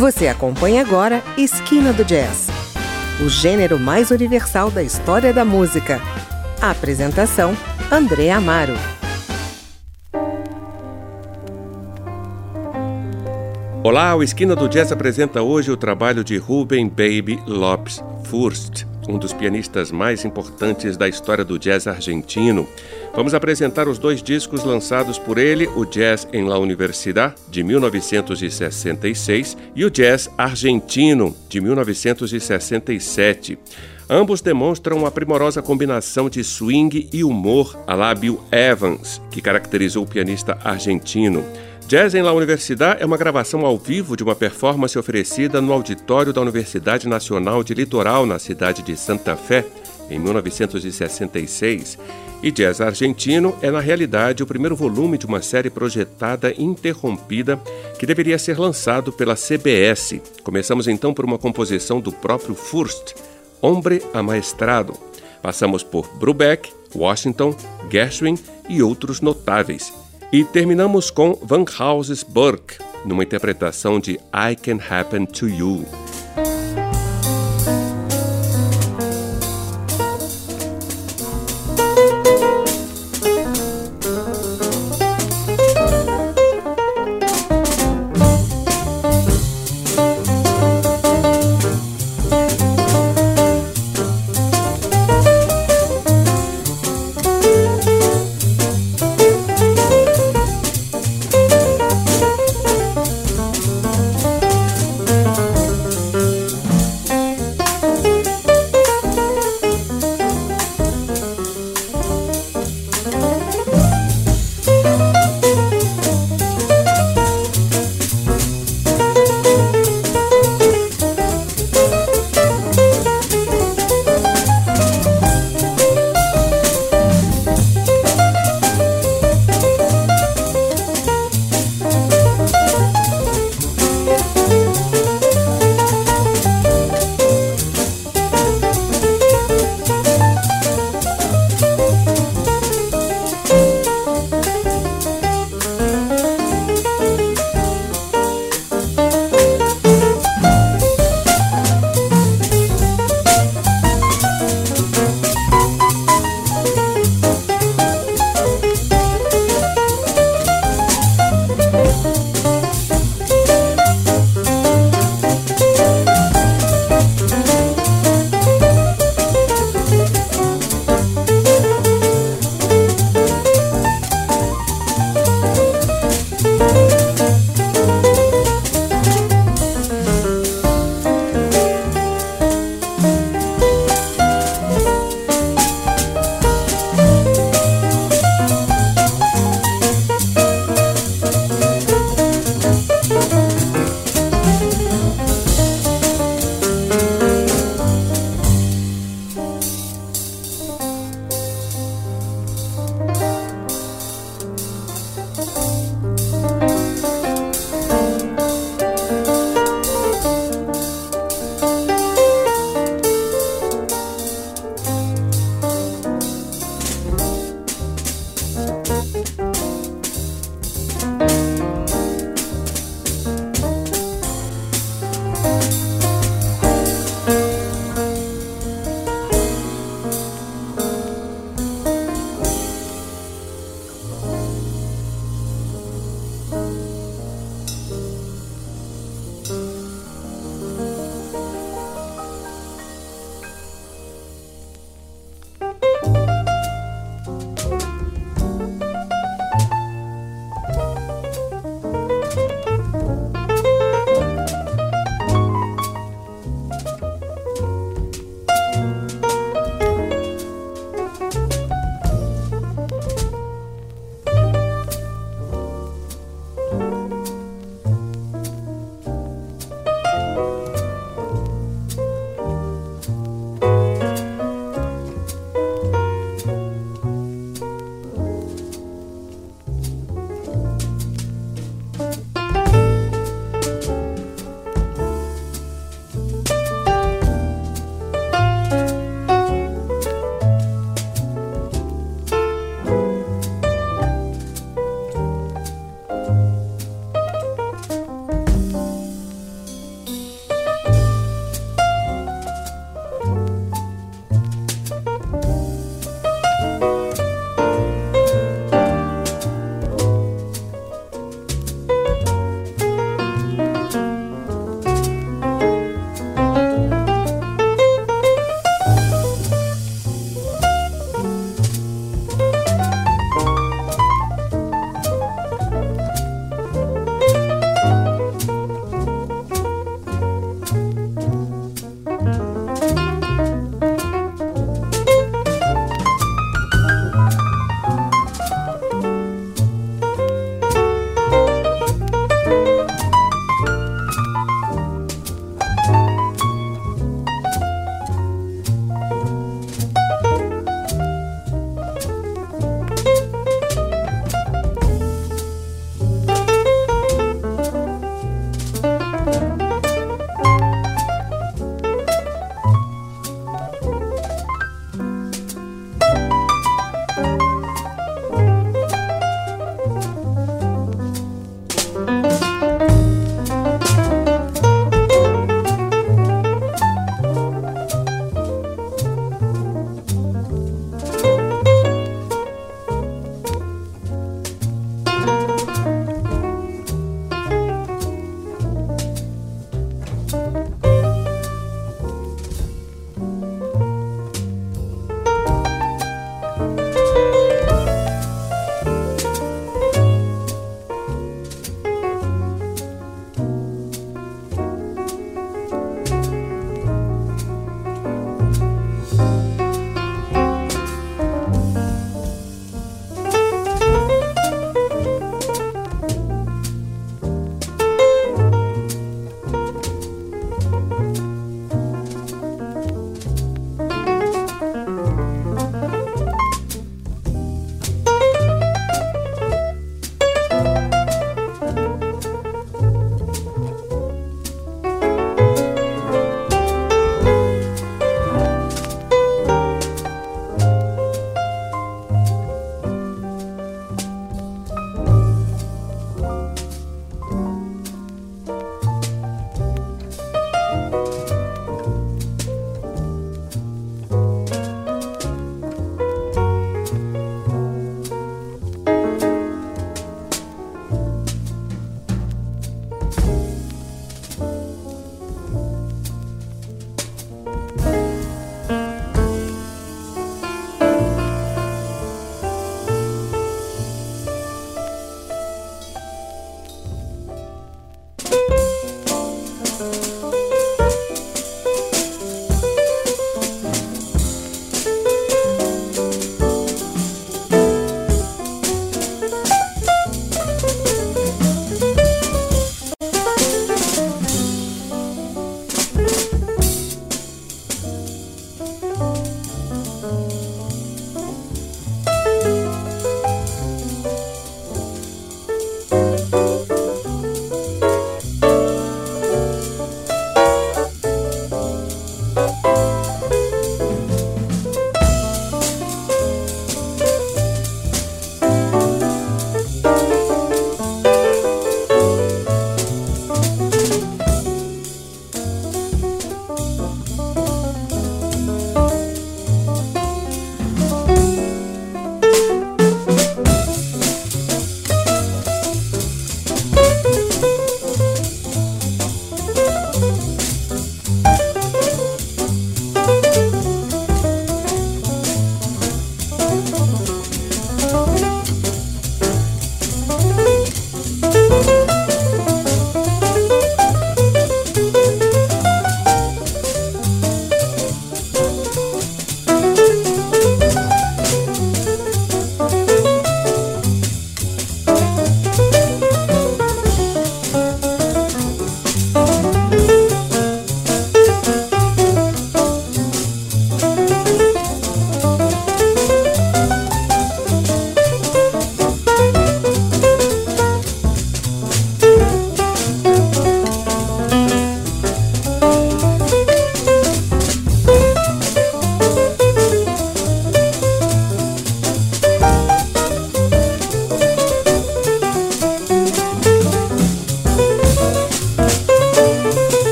Você acompanha agora Esquina do Jazz, o gênero mais universal da história da música. A apresentação: André Amaro. Olá, o Esquina do Jazz apresenta hoje o trabalho de Ruben Baby Lopes Furst, um dos pianistas mais importantes da história do jazz argentino. Vamos apresentar os dois discos lançados por ele, o Jazz em La Universidad, de 1966, e o Jazz Argentino, de 1967. Ambos demonstram uma primorosa combinação de swing e humor a la Bill Evans, que caracterizou o pianista argentino. Jazz em La Universidade é uma gravação ao vivo de uma performance oferecida no auditório da Universidade Nacional de Litoral, na cidade de Santa Fé, em 1966. E Jazz Argentino é, na realidade, o primeiro volume de uma série projetada interrompida que deveria ser lançado pela CBS. Começamos então por uma composição do próprio Furst, Hombre Amaestrado. Passamos por Brubeck, Washington, Gershwin e outros notáveis. E terminamos com Van Houses Burke, numa interpretação de I Can Happen to You.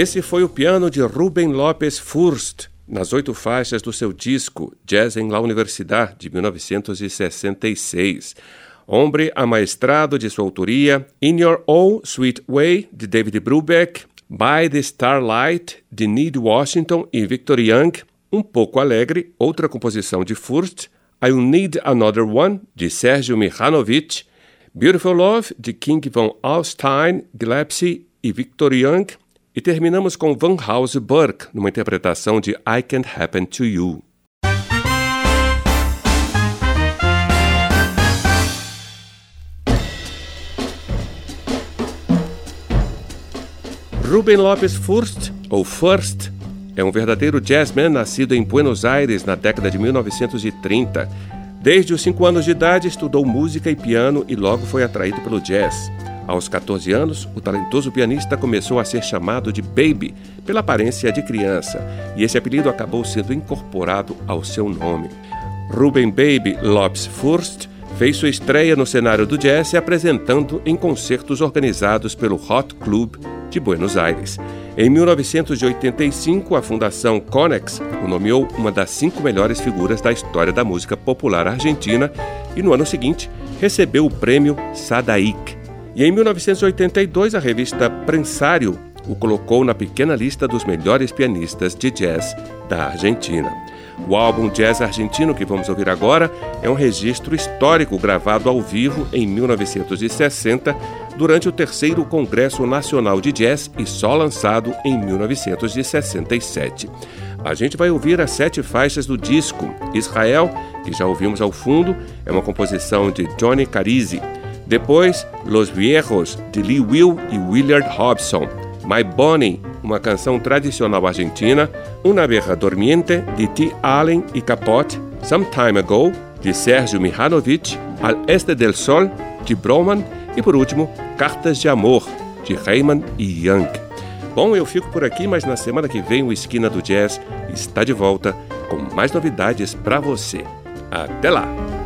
Esse foi o piano de Ruben Lopes Furst, nas oito faixas do seu disco Jazz em la Universidad, de 1966. Hombre Amaestrado, de sua autoria, In Your Own Sweet Way, de David Brubeck, By the Starlight, de Need Washington e Victor Young, Um Pouco Alegre, outra composição de Furst, I Need Another One, de Sergio Mihanovic, Beautiful Love, de King von Alstein, Gillespie e Victor Young, e terminamos com Van House Burke, numa interpretação de I Can't Happen to You. Ruben Lopes Furst, ou First, é um verdadeiro jazzman nascido em Buenos Aires na década de 1930. Desde os 5 anos de idade, estudou música e piano e logo foi atraído pelo jazz. Aos 14 anos, o talentoso pianista começou a ser chamado de Baby, pela aparência de criança, e esse apelido acabou sendo incorporado ao seu nome. Ruben Baby Lopes Furst fez sua estreia no cenário do jazz se apresentando em concertos organizados pelo Hot Club de Buenos Aires. Em 1985, a Fundação Conex o nomeou uma das cinco melhores figuras da história da música popular argentina e, no ano seguinte, recebeu o prêmio Sadaic. E em 1982, a revista Prensário o colocou na pequena lista dos melhores pianistas de jazz da Argentina. O álbum Jazz Argentino que vamos ouvir agora é um registro histórico gravado ao vivo em 1960 durante o terceiro Congresso Nacional de Jazz e só lançado em 1967. A gente vai ouvir as sete faixas do disco. Israel, que já ouvimos ao fundo, é uma composição de Johnny Carisi. Depois, Los Viejos, de Lee Will e Willard Hobson. My Bonnie, uma canção tradicional argentina. Una Berra Dormiente, de T. Allen e Capote. Some Time Ago, de Sérgio Mihanovic. Al Este del Sol, de Broman. E por último, Cartas de Amor, de Raymond e Young. Bom, eu fico por aqui, mas na semana que vem o Esquina do Jazz está de volta com mais novidades para você. Até lá!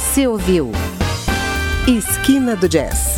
Você ouviu Esquina do Jazz